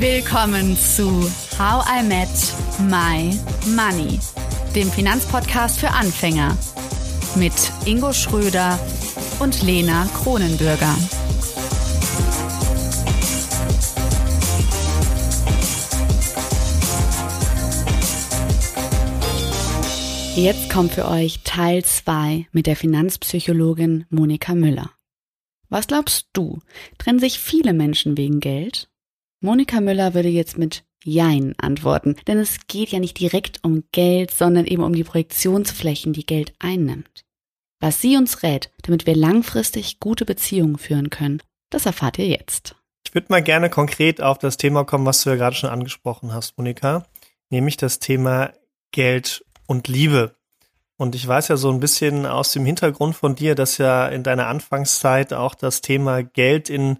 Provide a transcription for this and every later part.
Willkommen zu How I Met My Money, dem Finanzpodcast für Anfänger mit Ingo Schröder und Lena Kronenbürger. Jetzt kommt für euch Teil 2 mit der Finanzpsychologin Monika Müller. Was glaubst du? Trennen sich viele Menschen wegen Geld? Monika Müller würde jetzt mit Jein antworten, denn es geht ja nicht direkt um Geld, sondern eben um die Projektionsflächen, die Geld einnimmt. Was sie uns rät, damit wir langfristig gute Beziehungen führen können, das erfahrt ihr jetzt. Ich würde mal gerne konkret auf das Thema kommen, was du ja gerade schon angesprochen hast, Monika, nämlich das Thema Geld und Liebe. Und ich weiß ja so ein bisschen aus dem Hintergrund von dir, dass ja in deiner Anfangszeit auch das Thema Geld in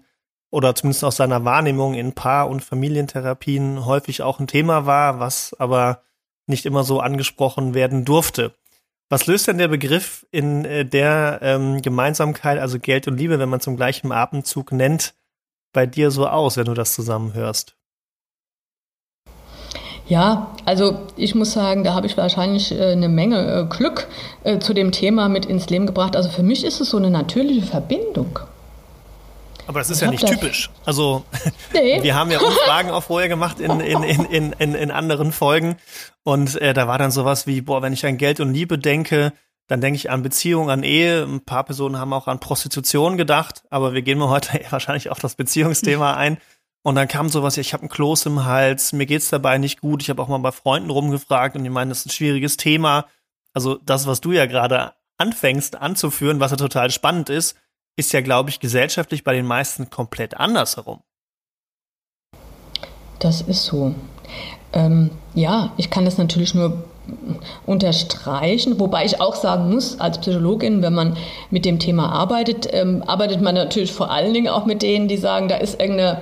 oder zumindest aus seiner Wahrnehmung in Paar- und Familientherapien häufig auch ein Thema war, was aber nicht immer so angesprochen werden durfte. Was löst denn der Begriff in äh, der ähm, Gemeinsamkeit, also Geld und Liebe, wenn man zum gleichen Atemzug nennt, bei dir so aus, wenn du das zusammenhörst? Ja, also ich muss sagen, da habe ich wahrscheinlich äh, eine Menge äh, Glück äh, zu dem Thema mit ins Leben gebracht. Also für mich ist es so eine natürliche Verbindung. Aber das ist ich ja nicht typisch. Also nee. wir haben ja Umfragen auch vorher gemacht in, in, in, in, in anderen Folgen. Und äh, da war dann sowas wie, boah, wenn ich an Geld und Liebe denke, dann denke ich an Beziehung, an Ehe. Ein paar Personen haben auch an Prostitution gedacht, aber wir gehen mal heute wahrscheinlich auf das Beziehungsthema ein. Und dann kam sowas, ich habe einen Kloß im Hals, mir geht's dabei nicht gut. Ich habe auch mal bei Freunden rumgefragt und die meinen, das ist ein schwieriges Thema. Also das, was du ja gerade anfängst anzuführen, was ja total spannend ist, ist ja, glaube ich, gesellschaftlich bei den meisten komplett andersherum. Das ist so. Ähm, ja, ich kann das natürlich nur unterstreichen, wobei ich auch sagen muss, als Psychologin, wenn man mit dem Thema arbeitet, ähm, arbeitet man natürlich vor allen Dingen auch mit denen, die sagen, da ist irgendeine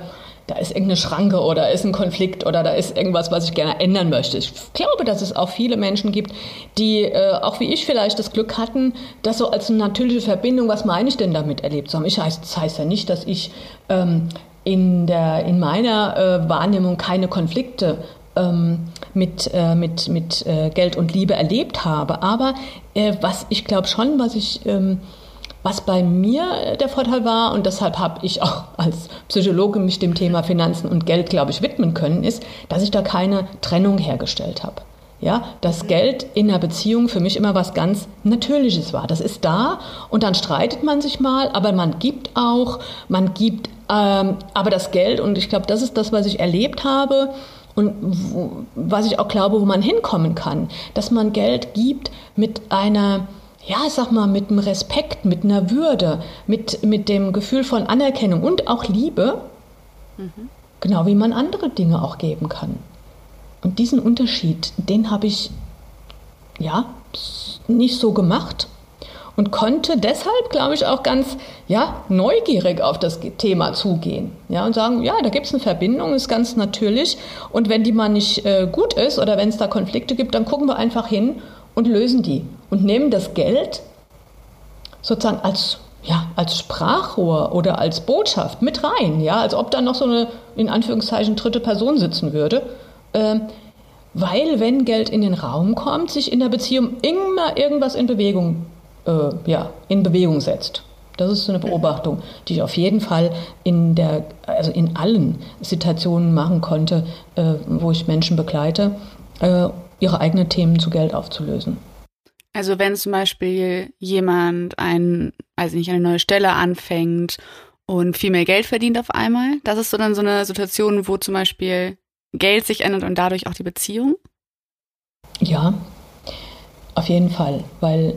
da ist irgendeine Schranke oder ist ein Konflikt oder da ist irgendwas, was ich gerne ändern möchte. Ich glaube, dass es auch viele Menschen gibt, die äh, auch wie ich vielleicht das Glück hatten, das so als eine natürliche Verbindung, was meine ich denn damit erlebt zu haben. Ich heißt, das heißt ja nicht, dass ich ähm, in, der, in meiner äh, Wahrnehmung keine Konflikte ähm, mit, äh, mit, mit äh, Geld und Liebe erlebt habe. Aber äh, was ich glaube schon, was ich ähm, was bei mir der Vorteil war, und deshalb habe ich auch als Psychologe mich dem Thema Finanzen und Geld, glaube ich, widmen können, ist, dass ich da keine Trennung hergestellt habe. Ja, dass Geld in einer Beziehung für mich immer was ganz Natürliches war. Das ist da und dann streitet man sich mal, aber man gibt auch, man gibt, ähm, aber das Geld, und ich glaube, das ist das, was ich erlebt habe, und wo, was ich auch glaube, wo man hinkommen kann, dass man Geld gibt mit einer ja, ich sag mal, mit einem Respekt, mit einer Würde, mit, mit dem Gefühl von Anerkennung und auch Liebe, mhm. genau wie man andere Dinge auch geben kann. Und diesen Unterschied, den habe ich ja nicht so gemacht und konnte deshalb, glaube ich, auch ganz ja, neugierig auf das Thema zugehen. Ja, und sagen, ja, da gibt es eine Verbindung, ist ganz natürlich. Und wenn die mal nicht äh, gut ist oder wenn es da Konflikte gibt, dann gucken wir einfach hin und lösen die und nehmen das Geld sozusagen als, ja, als Sprachrohr oder als Botschaft mit rein, ja, als ob da noch so eine, in Anführungszeichen, dritte Person sitzen würde. Ähm, weil, wenn Geld in den Raum kommt, sich in der Beziehung immer irgendwas in Bewegung, äh, ja, in Bewegung setzt. Das ist so eine Beobachtung, die ich auf jeden Fall in der, also in allen Situationen machen konnte, äh, wo ich Menschen begleite. Äh, ihre eigenen Themen zu Geld aufzulösen. Also wenn zum Beispiel jemand ein, also nicht eine neue Stelle anfängt und viel mehr Geld verdient auf einmal, das ist so dann so eine Situation, wo zum Beispiel Geld sich ändert und dadurch auch die Beziehung? Ja, auf jeden Fall, weil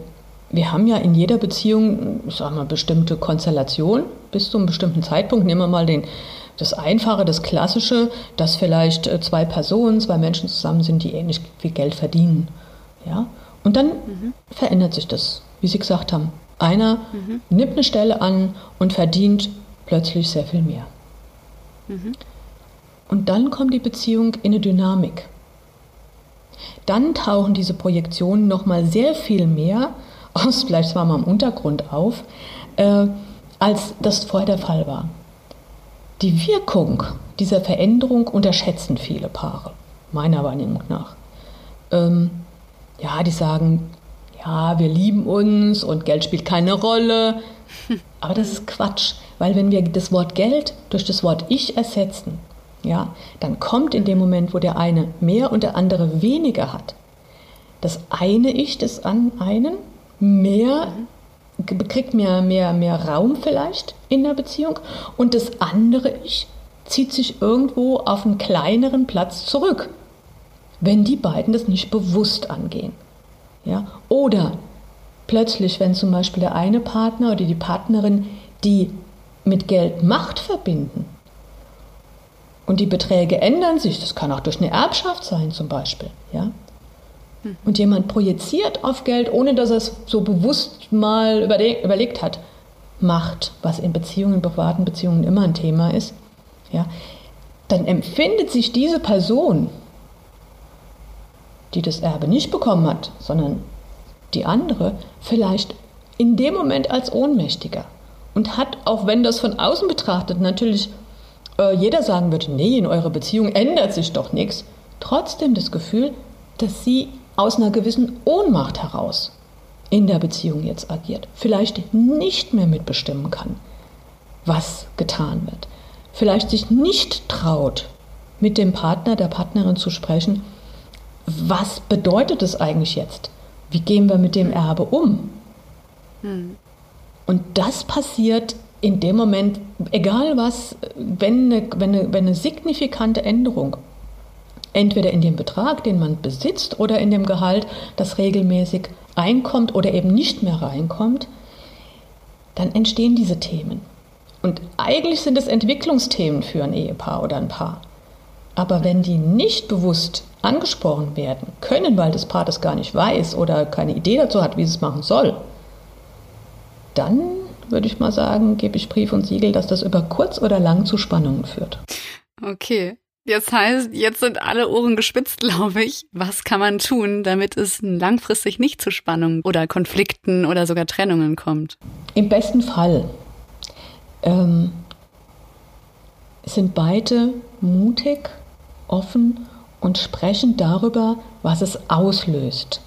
wir haben ja in jeder Beziehung, ich sag mal, bestimmte Konstellation bis zu einem bestimmten Zeitpunkt. Nehmen wir mal den das Einfache, das Klassische, dass vielleicht äh, zwei Personen, zwei Menschen zusammen sind, die ähnlich viel Geld verdienen. Ja? Und dann mhm. verändert sich das, wie Sie gesagt haben. Einer mhm. nimmt eine Stelle an und verdient plötzlich sehr viel mehr. Mhm. Und dann kommt die Beziehung in eine Dynamik. Dann tauchen diese Projektionen nochmal sehr viel mehr aus, vielleicht zwar mal im Untergrund auf, äh, als das vorher der Fall war die Wirkung dieser Veränderung unterschätzen viele Paare, meiner Wahrnehmung nach. Ähm, ja, die sagen, ja, wir lieben uns und Geld spielt keine Rolle. Aber das ist Quatsch, weil wenn wir das Wort Geld durch das Wort Ich ersetzen, ja, dann kommt in dem Moment, wo der eine mehr und der andere weniger hat, das eine Ich des einen mehr kriegt mehr, mehr, mehr Raum vielleicht in der Beziehung und das andere Ich zieht sich irgendwo auf einen kleineren Platz zurück, wenn die beiden das nicht bewusst angehen. Ja? Oder plötzlich, wenn zum Beispiel der eine Partner oder die Partnerin, die mit Geld Macht verbinden und die Beträge ändern sich, das kann auch durch eine Erbschaft sein zum Beispiel, ja, und jemand projiziert auf Geld, ohne dass er es so bewusst mal überlegt hat, Macht, was in Beziehungen, privaten Beziehungen immer ein Thema ist, ja, dann empfindet sich diese Person, die das Erbe nicht bekommen hat, sondern die andere, vielleicht in dem Moment als ohnmächtiger und hat, auch wenn das von außen betrachtet natürlich äh, jeder sagen würde, nee, in eurer Beziehung ändert sich doch nichts, trotzdem das Gefühl, dass sie aus einer gewissen Ohnmacht heraus in der Beziehung jetzt agiert, vielleicht nicht mehr mitbestimmen kann, was getan wird, vielleicht sich nicht traut, mit dem Partner, der Partnerin zu sprechen, was bedeutet es eigentlich jetzt? Wie gehen wir mit dem Erbe um? Hm. Und das passiert in dem Moment, egal was, wenn eine, wenn eine, wenn eine signifikante Änderung entweder in dem Betrag, den man besitzt, oder in dem Gehalt, das regelmäßig einkommt oder eben nicht mehr reinkommt, dann entstehen diese Themen. Und eigentlich sind es Entwicklungsthemen für ein Ehepaar oder ein Paar. Aber wenn die nicht bewusst angesprochen werden können, weil das Paar das gar nicht weiß oder keine Idee dazu hat, wie es machen soll, dann würde ich mal sagen, gebe ich Brief und Siegel, dass das über kurz oder lang zu Spannungen führt. Okay. Jetzt heißt, jetzt sind alle Ohren gespitzt, glaube ich. Was kann man tun, damit es langfristig nicht zu Spannungen oder Konflikten oder sogar Trennungen kommt? Im besten Fall ähm, sind beide mutig, offen und sprechen darüber, was es auslöst.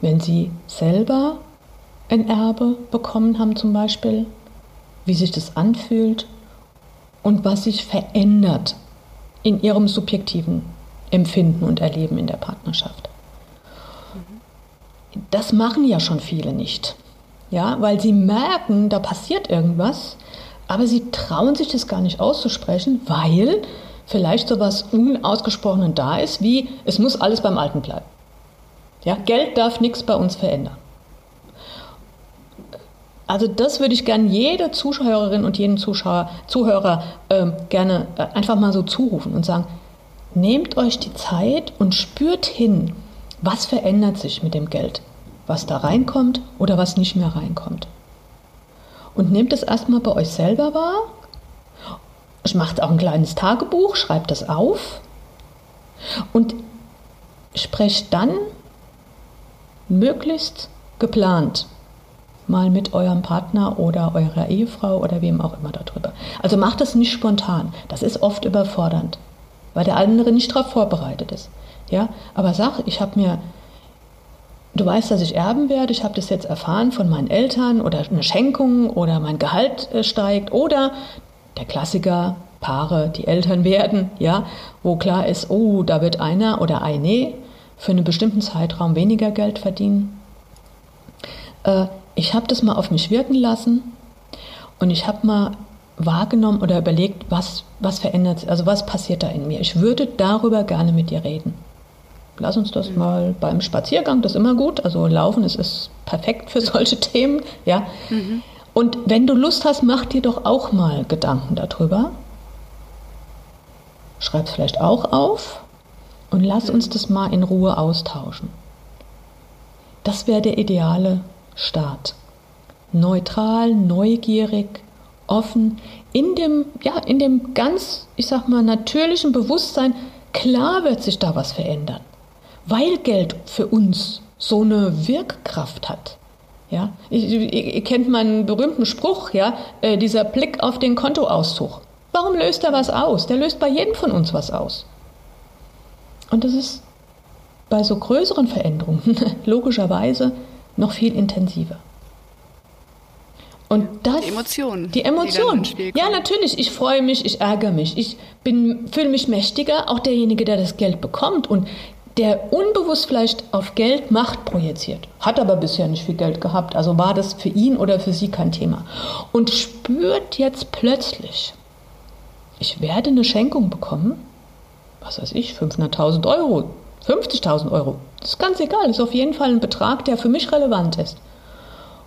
Wenn sie selber ein Erbe bekommen haben zum Beispiel, wie sich das anfühlt und was sich verändert in ihrem subjektiven Empfinden und Erleben in der Partnerschaft. Das machen ja schon viele nicht. Ja, weil sie merken, da passiert irgendwas, aber sie trauen sich das gar nicht auszusprechen, weil vielleicht so was Unausgesprochenen da ist, wie es muss alles beim Alten bleiben. Ja, Geld darf nichts bei uns verändern. Also das würde ich gerne jede Zuschauerin und jeden Zuschauer, Zuhörer äh, gerne äh, einfach mal so zurufen und sagen, nehmt euch die Zeit und spürt hin, was verändert sich mit dem Geld, was da reinkommt oder was nicht mehr reinkommt. Und nehmt es erstmal bei euch selber wahr. Macht auch ein kleines Tagebuch, schreibt das auf und sprecht dann möglichst geplant mal mit eurem Partner oder eurer Ehefrau oder wem auch immer darüber. Also macht das nicht spontan. Das ist oft überfordernd, weil der andere nicht darauf vorbereitet ist. Ja, aber sag, ich habe mir, du weißt, dass ich erben werde, ich habe das jetzt erfahren von meinen Eltern oder eine Schenkung oder mein Gehalt äh, steigt oder der Klassiker, Paare, die Eltern werden, ja, wo klar ist, oh, da wird einer oder eine für einen bestimmten Zeitraum weniger Geld verdienen. Äh, ich habe das mal auf mich wirken lassen und ich habe mal wahrgenommen oder überlegt, was, was verändert sich, also was passiert da in mir. Ich würde darüber gerne mit dir reden. Lass uns das mhm. mal beim Spaziergang, das ist immer gut. Also Laufen ist, ist perfekt für solche Themen. Ja. Mhm. Und wenn du Lust hast, mach dir doch auch mal Gedanken darüber. Schreib es vielleicht auch auf und lass uns das mal in Ruhe austauschen. Das wäre der ideale Staat. Neutral, neugierig, offen, in dem, ja, in dem ganz, ich sag mal, natürlichen Bewusstsein, klar wird sich da was verändern. Weil Geld für uns so eine Wirkkraft hat. Ja, ihr, kennt meinen berühmten Spruch, ja, äh, dieser Blick auf den Kontoauszug. Warum löst er was aus? Der löst bei jedem von uns was aus. Und das ist bei so größeren Veränderungen logischerweise noch viel intensiver. Und das, die Emotionen. Die Emotionen. Ja, natürlich. Ich freue mich, ich ärgere mich. Ich fühle mich mächtiger. Auch derjenige, der das Geld bekommt und der unbewusst vielleicht auf Geld Macht projiziert. Hat aber bisher nicht viel Geld gehabt. Also war das für ihn oder für sie kein Thema. Und spürt jetzt plötzlich, ich werde eine Schenkung bekommen. Was weiß ich, 500.000 Euro, 50.000 Euro. Das ist ganz egal. Das ist auf jeden Fall ein Betrag, der für mich relevant ist.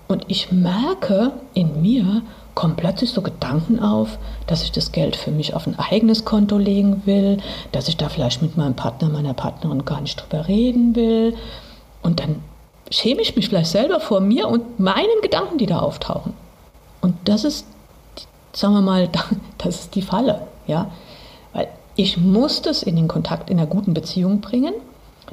Und ich merke in mir, kommen plötzlich so Gedanken auf, dass ich das Geld für mich auf ein eigenes Konto legen will, dass ich da vielleicht mit meinem Partner, meiner Partnerin gar nicht drüber reden will. Und dann schäme ich mich vielleicht selber vor mir und meinen Gedanken, die da auftauchen. Und das ist, sagen wir mal, das ist die Falle, ja. Weil ich muss das in den Kontakt in einer guten Beziehung bringen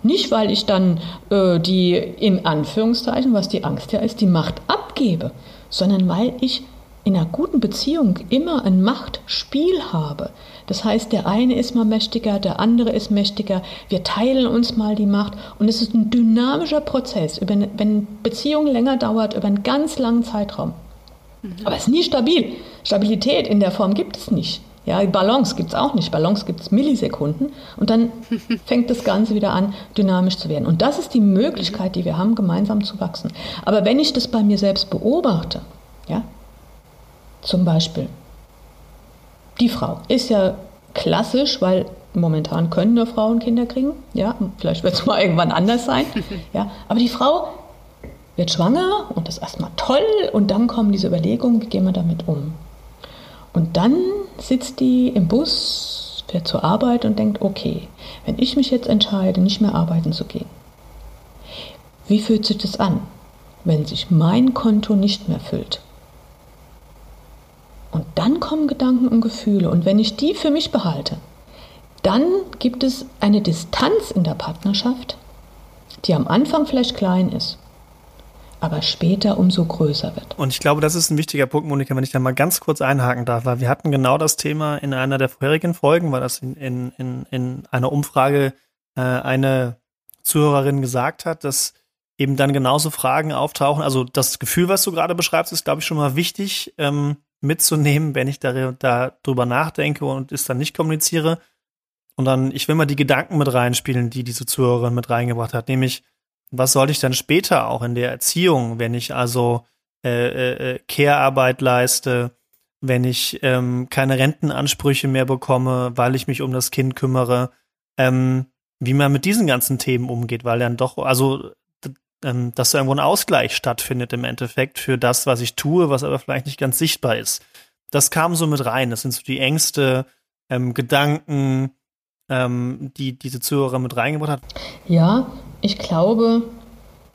nicht, weil ich dann äh, die, in Anführungszeichen, was die Angst ja ist, die Macht abgebe, sondern weil ich in einer guten Beziehung immer ein Machtspiel habe. Das heißt, der eine ist mal mächtiger, der andere ist mächtiger. Wir teilen uns mal die Macht und es ist ein dynamischer Prozess, über eine, wenn Beziehung länger dauert, über einen ganz langen Zeitraum. Mhm. Aber es ist nie stabil. Stabilität in der Form gibt es nicht. Ja, Balance gibt es auch nicht. Balance gibt es Millisekunden und dann fängt das Ganze wieder an, dynamisch zu werden. Und das ist die Möglichkeit, die wir haben, gemeinsam zu wachsen. Aber wenn ich das bei mir selbst beobachte, ja, zum Beispiel, die Frau ist ja klassisch, weil momentan können nur Frauen Kinder kriegen, ja, vielleicht wird es mal irgendwann anders sein, ja, aber die Frau wird schwanger und das ist erstmal toll und dann kommen diese Überlegungen, wie gehen wir damit um? Und dann sitzt die im Bus, fährt zur Arbeit und denkt, okay, wenn ich mich jetzt entscheide, nicht mehr arbeiten zu gehen, wie fühlt sich das an, wenn sich mein Konto nicht mehr füllt? Und dann kommen Gedanken und Gefühle. Und wenn ich die für mich behalte, dann gibt es eine Distanz in der Partnerschaft, die am Anfang vielleicht klein ist aber später umso größer wird. Und ich glaube, das ist ein wichtiger Punkt, Monika, wenn ich da mal ganz kurz einhaken darf, weil wir hatten genau das Thema in einer der vorherigen Folgen, weil das in, in, in, in einer Umfrage äh, eine Zuhörerin gesagt hat, dass eben dann genauso Fragen auftauchen. Also das Gefühl, was du gerade beschreibst, ist, glaube ich, schon mal wichtig ähm, mitzunehmen, wenn ich da, da nachdenke und es dann nicht kommuniziere. Und dann, ich will mal die Gedanken mit reinspielen, die diese Zuhörerin mit reingebracht hat, nämlich, was soll ich dann später auch in der Erziehung, wenn ich also äh, äh, äh, Care-Arbeit leiste, wenn ich ähm, keine Rentenansprüche mehr bekomme, weil ich mich um das Kind kümmere, ähm, wie man mit diesen ganzen Themen umgeht, weil dann doch, also ähm, dass da irgendwo ein Ausgleich stattfindet im Endeffekt für das, was ich tue, was aber vielleicht nicht ganz sichtbar ist. Das kam so mit rein. Das sind so die Ängste, ähm, Gedanken, ähm, die diese Zuhörer mit reingebracht hat. Ja, ich glaube,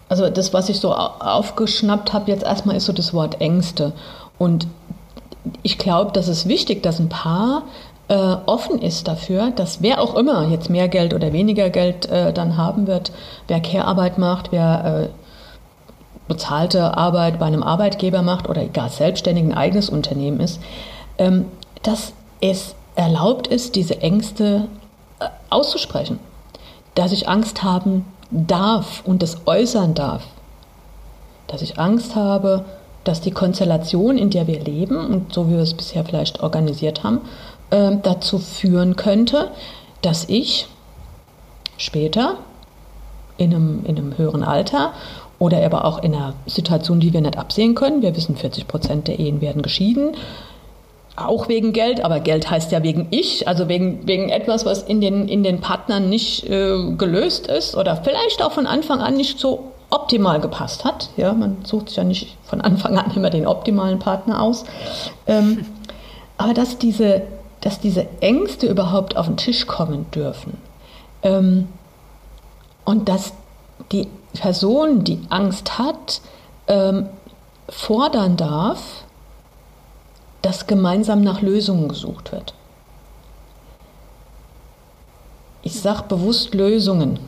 also das, was ich so aufgeschnappt habe jetzt erstmal, ist so das Wort Ängste. Und ich glaube, das ist wichtig, dass ein Paar offen ist dafür, dass wer auch immer jetzt mehr Geld oder weniger Geld äh, dann haben wird, wer Care-Arbeit macht, wer äh, bezahlte Arbeit bei einem Arbeitgeber macht oder gar selbstständig ein eigenes Unternehmen ist, ähm, dass es erlaubt ist, diese Ängste äh, auszusprechen. Dass ich Angst haben darf und das äußern darf. Dass ich Angst habe, dass die Konstellation, in der wir leben und so wie wir es bisher vielleicht organisiert haben, äh, dazu führen könnte, dass ich später in einem, in einem höheren Alter oder aber auch in einer Situation, die wir nicht absehen können, wir wissen, 40 Prozent der Ehen werden geschieden, auch wegen Geld, aber Geld heißt ja wegen ich, also wegen, wegen etwas, was in den, in den Partnern nicht äh, gelöst ist oder vielleicht auch von Anfang an nicht so optimal gepasst hat. Ja, man sucht sich ja nicht von Anfang an immer den optimalen Partner aus. Ähm, aber dass diese, dass diese Ängste überhaupt auf den Tisch kommen dürfen ähm, und dass die Person, die Angst hat, ähm, fordern darf, dass gemeinsam nach Lösungen gesucht wird. Ich sage bewusst Lösungen,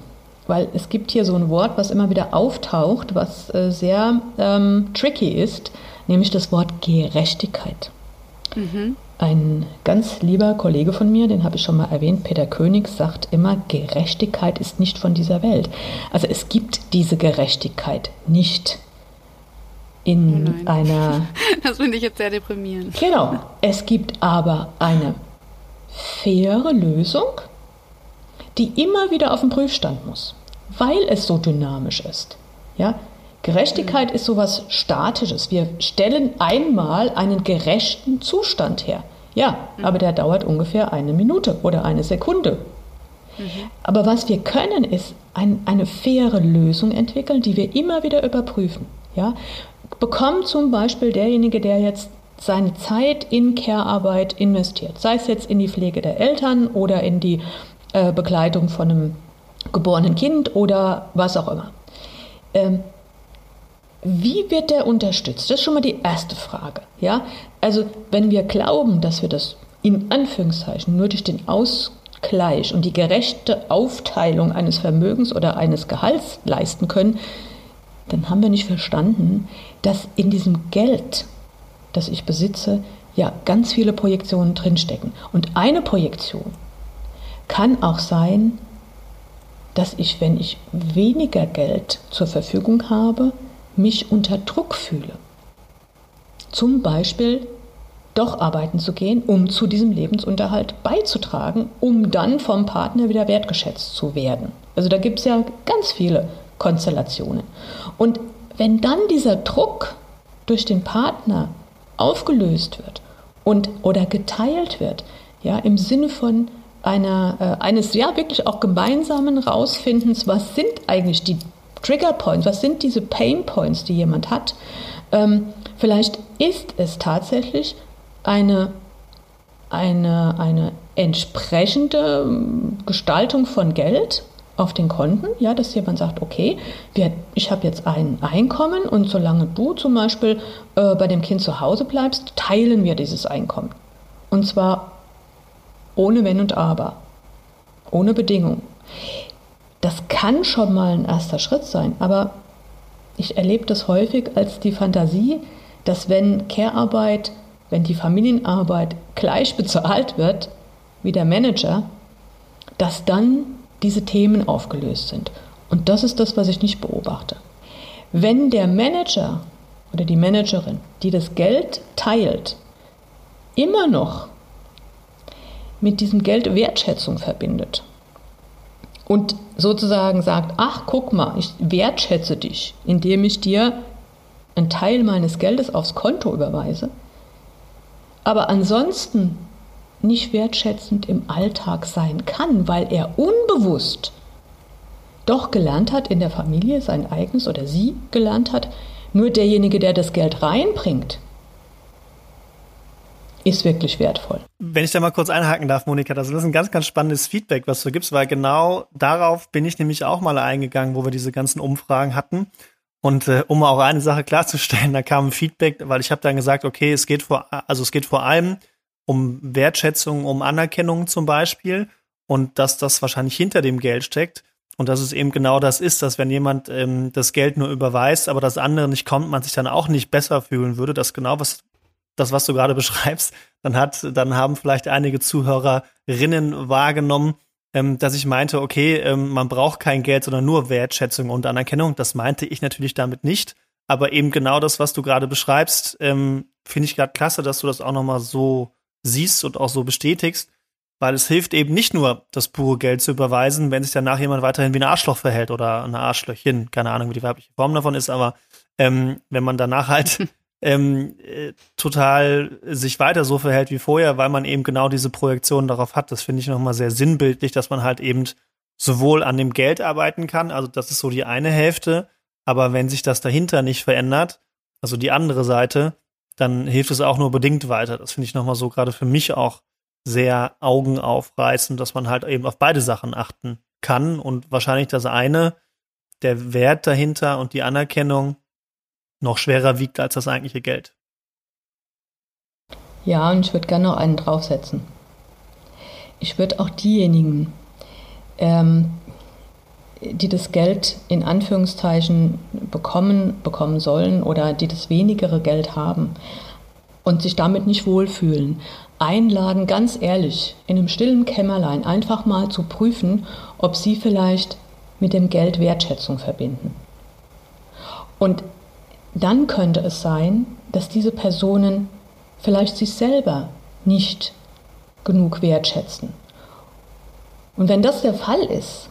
weil es gibt hier so ein Wort, was immer wieder auftaucht, was äh, sehr ähm, tricky ist, nämlich das Wort Gerechtigkeit. Mhm. Ein ganz lieber Kollege von mir, den habe ich schon mal erwähnt, Peter König, sagt immer, Gerechtigkeit ist nicht von dieser Welt. Also es gibt diese Gerechtigkeit nicht in oh einer. Das finde ich jetzt sehr deprimierend. Genau. Es gibt aber eine faire Lösung, die immer wieder auf den Prüfstand muss, weil es so dynamisch ist. Ja? Gerechtigkeit ist sowas Statisches. Wir stellen einmal einen gerechten Zustand her. Ja, mhm. aber der dauert ungefähr eine Minute oder eine Sekunde. Mhm. Aber was wir können, ist ein, eine faire Lösung entwickeln, die wir immer wieder überprüfen. Ja? Bekommt zum Beispiel derjenige, der jetzt seine Zeit in Care-Arbeit investiert, sei es jetzt in die Pflege der Eltern oder in die äh, Begleitung von einem geborenen Kind oder was auch immer. Ähm, wie wird der unterstützt? Das ist schon mal die erste Frage. Ja? Also, wenn wir glauben, dass wir das in Anführungszeichen nur durch den Ausgleich und die gerechte Aufteilung eines Vermögens oder eines Gehalts leisten können, dann haben wir nicht verstanden, dass in diesem Geld, das ich besitze, ja ganz viele Projektionen drinstecken. Und eine Projektion kann auch sein, dass ich, wenn ich weniger Geld zur Verfügung habe, mich unter Druck fühle. Zum Beispiel doch arbeiten zu gehen, um zu diesem Lebensunterhalt beizutragen, um dann vom Partner wieder wertgeschätzt zu werden. Also da gibt es ja ganz viele Konstellationen. Und wenn dann dieser Druck durch den Partner aufgelöst wird und oder geteilt wird, ja, im Sinne von einer, äh, eines ja wirklich auch gemeinsamen Rausfindens, was sind eigentlich die Trigger Points, was sind diese Pain Points, die jemand hat. Ähm, vielleicht ist es tatsächlich eine, eine, eine entsprechende ähm, Gestaltung von Geld, auf den Konten, ja, dass jemand sagt, okay, wir, ich habe jetzt ein Einkommen und solange du zum Beispiel äh, bei dem Kind zu Hause bleibst, teilen wir dieses Einkommen. Und zwar ohne Wenn und Aber, ohne Bedingung. Das kann schon mal ein erster Schritt sein, aber ich erlebe das häufig als die Fantasie, dass wenn Care-Arbeit, wenn die Familienarbeit gleich bezahlt wird wie der Manager, dass dann diese Themen aufgelöst sind. Und das ist das, was ich nicht beobachte. Wenn der Manager oder die Managerin, die das Geld teilt, immer noch mit diesem Geld Wertschätzung verbindet und sozusagen sagt, ach guck mal, ich wertschätze dich, indem ich dir einen Teil meines Geldes aufs Konto überweise, aber ansonsten nicht wertschätzend im Alltag sein kann, weil er unbewusst doch gelernt hat in der Familie, sein eigenes oder sie gelernt hat, nur derjenige, der das Geld reinbringt, ist wirklich wertvoll. Wenn ich da mal kurz einhaken darf, Monika, das ist ein ganz, ganz spannendes Feedback, was du gibst, weil genau darauf bin ich nämlich auch mal eingegangen, wo wir diese ganzen Umfragen hatten. Und äh, um auch eine Sache klarzustellen, da kam ein Feedback, weil ich habe dann gesagt, okay, es geht vor, also es geht vor allem um Wertschätzung, um Anerkennung zum Beispiel und dass das wahrscheinlich hinter dem Geld steckt und dass es eben genau das ist, dass wenn jemand ähm, das Geld nur überweist, aber das andere nicht kommt, man sich dann auch nicht besser fühlen würde. Das genau was das, was du gerade beschreibst, dann hat, dann haben vielleicht einige Zuhörerinnen wahrgenommen, ähm, dass ich meinte, okay, ähm, man braucht kein Geld, sondern nur Wertschätzung und Anerkennung. Das meinte ich natürlich damit nicht. Aber eben genau das, was du gerade beschreibst, ähm, finde ich gerade klasse, dass du das auch nochmal so siehst und auch so bestätigst, weil es hilft eben nicht nur, das pure Geld zu überweisen, wenn sich danach jemand weiterhin wie ein Arschloch verhält oder eine Arschlöchchen, keine Ahnung, wie die weibliche Form davon ist, aber ähm, wenn man danach halt ähm, äh, total sich weiter so verhält wie vorher, weil man eben genau diese Projektion darauf hat, das finde ich nochmal sehr sinnbildlich, dass man halt eben sowohl an dem Geld arbeiten kann, also das ist so die eine Hälfte, aber wenn sich das dahinter nicht verändert, also die andere Seite, dann hilft es auch nur bedingt weiter. Das finde ich nochmal so gerade für mich auch sehr augenaufreißend, dass man halt eben auf beide Sachen achten kann und wahrscheinlich das eine, der Wert dahinter und die Anerkennung noch schwerer wiegt als das eigentliche Geld. Ja, und ich würde gerne noch einen draufsetzen. Ich würde auch diejenigen, ähm, die das Geld in Anführungszeichen bekommen, bekommen sollen oder die das wenigere Geld haben, und sich damit nicht wohlfühlen, einladen, ganz ehrlich, in einem stillen Kämmerlein einfach mal zu prüfen, ob sie vielleicht mit dem Geld Wertschätzung verbinden. Und dann könnte es sein, dass diese Personen vielleicht sich selber nicht genug wertschätzen. Und wenn das der Fall ist,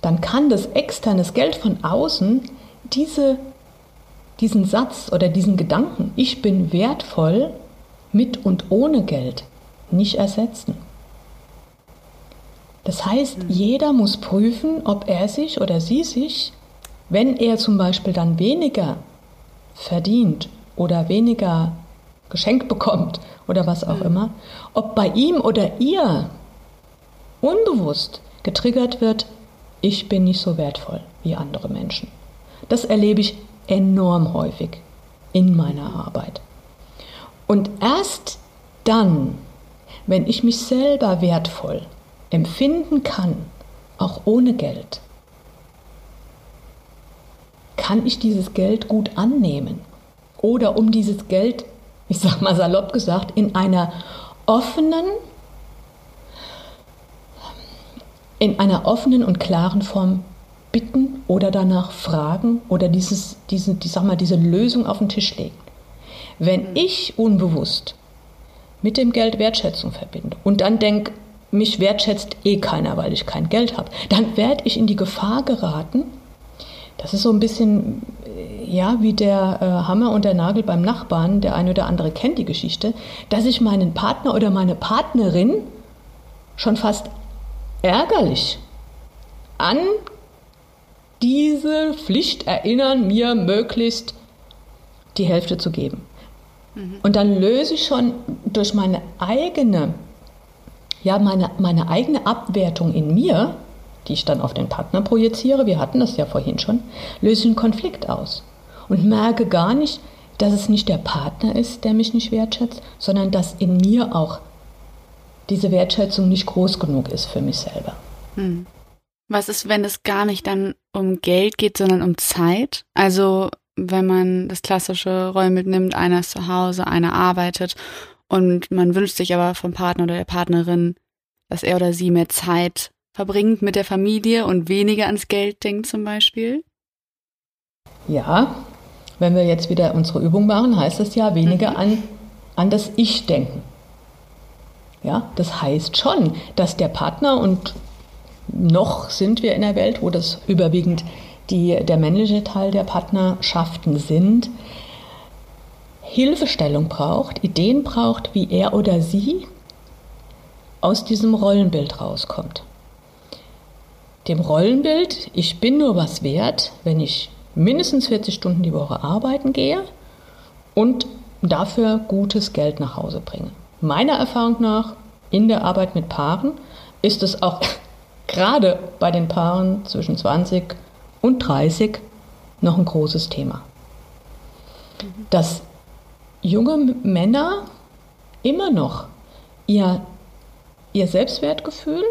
dann kann das externes Geld von außen diese, diesen Satz oder diesen Gedanken, ich bin wertvoll, mit und ohne Geld nicht ersetzen. Das heißt, mhm. jeder muss prüfen, ob er sich oder sie sich, wenn er zum Beispiel dann weniger verdient oder weniger geschenkt bekommt oder was auch mhm. immer, ob bei ihm oder ihr unbewusst getriggert wird, ich bin nicht so wertvoll wie andere Menschen. Das erlebe ich enorm häufig in meiner Arbeit. Und erst dann, wenn ich mich selber wertvoll empfinden kann, auch ohne Geld, kann ich dieses Geld gut annehmen. Oder um dieses Geld, ich sage mal salopp gesagt, in einer offenen, in einer offenen und klaren Form bitten oder danach fragen oder dieses, diese, die, sag mal, diese Lösung auf den Tisch legen. Wenn mhm. ich unbewusst mit dem Geld Wertschätzung verbinde und dann denke, mich wertschätzt eh keiner, weil ich kein Geld habe, dann werde ich in die Gefahr geraten, das ist so ein bisschen ja, wie der äh, Hammer und der Nagel beim Nachbarn, der eine oder andere kennt die Geschichte, dass ich meinen Partner oder meine Partnerin schon fast ärgerlich an diese Pflicht erinnern, mir möglichst die Hälfte zu geben. Mhm. Und dann löse ich schon durch meine eigene, ja, meine, meine eigene Abwertung in mir, die ich dann auf den Partner projiziere, wir hatten das ja vorhin schon, löse einen Konflikt aus und merke gar nicht, dass es nicht der Partner ist, der mich nicht wertschätzt, sondern dass in mir auch diese Wertschätzung nicht groß genug ist für mich selber. Hm. Was ist, wenn es gar nicht dann um Geld geht, sondern um Zeit? Also wenn man das klassische Rollenbild nimmt, einer ist zu Hause, einer arbeitet und man wünscht sich aber vom Partner oder der Partnerin, dass er oder sie mehr Zeit verbringt mit der Familie und weniger ans Geld denkt zum Beispiel? Ja, wenn wir jetzt wieder unsere Übung machen, heißt das ja weniger mhm. an, an das Ich denken. Ja, das heißt schon, dass der Partner und noch sind wir in der Welt, wo das überwiegend die, der männliche Teil der Partnerschaften sind, Hilfestellung braucht, Ideen braucht, wie er oder sie aus diesem Rollenbild rauskommt. Dem Rollenbild, ich bin nur was wert, wenn ich mindestens 40 Stunden die Woche arbeiten gehe und dafür gutes Geld nach Hause bringe. Meiner Erfahrung nach in der Arbeit mit Paaren ist es auch gerade bei den Paaren zwischen 20 und 30 noch ein großes Thema. Dass junge Männer immer noch ihr, ihr Selbstwertgefühl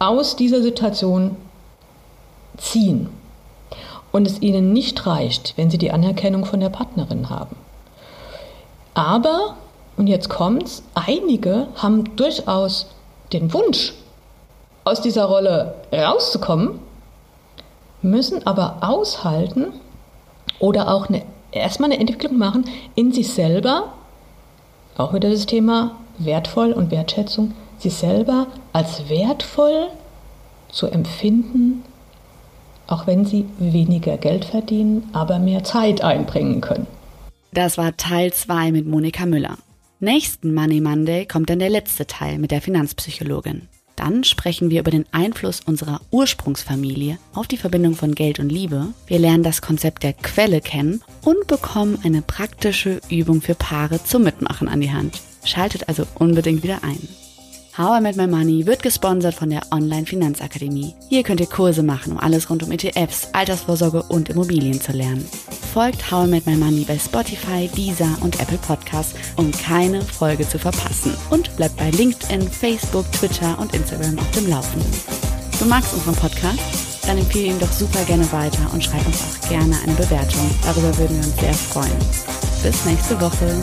aus dieser Situation ziehen und es ihnen nicht reicht, wenn sie die Anerkennung von der Partnerin haben. Aber, und jetzt kommt's, einige haben durchaus den Wunsch, aus dieser Rolle rauszukommen, müssen aber aushalten oder auch eine, erstmal eine Entwicklung machen in sich selber, auch wieder das Thema wertvoll und Wertschätzung, sich selber als wertvoll zu empfinden, auch wenn sie weniger Geld verdienen, aber mehr Zeit einbringen können. Das war Teil 2 mit Monika Müller. Nächsten Money Monday kommt dann der letzte Teil mit der Finanzpsychologin. Dann sprechen wir über den Einfluss unserer Ursprungsfamilie auf die Verbindung von Geld und Liebe. Wir lernen das Konzept der Quelle kennen und bekommen eine praktische Übung für Paare zum Mitmachen an die Hand. Schaltet also unbedingt wieder ein. How I Met My Money wird gesponsert von der Online Finanzakademie. Hier könnt ihr Kurse machen, um alles rund um ETFs, Altersvorsorge und Immobilien zu lernen. Folgt How I Met My Money bei Spotify, Deezer und Apple Podcasts, um keine Folge zu verpassen. Und bleibt bei LinkedIn, Facebook, Twitter und Instagram auf dem Laufenden. Du magst unseren Podcast? Dann empfehle ihn doch super gerne weiter und schreib uns auch gerne eine Bewertung. Darüber würden wir uns sehr freuen. Bis nächste Woche.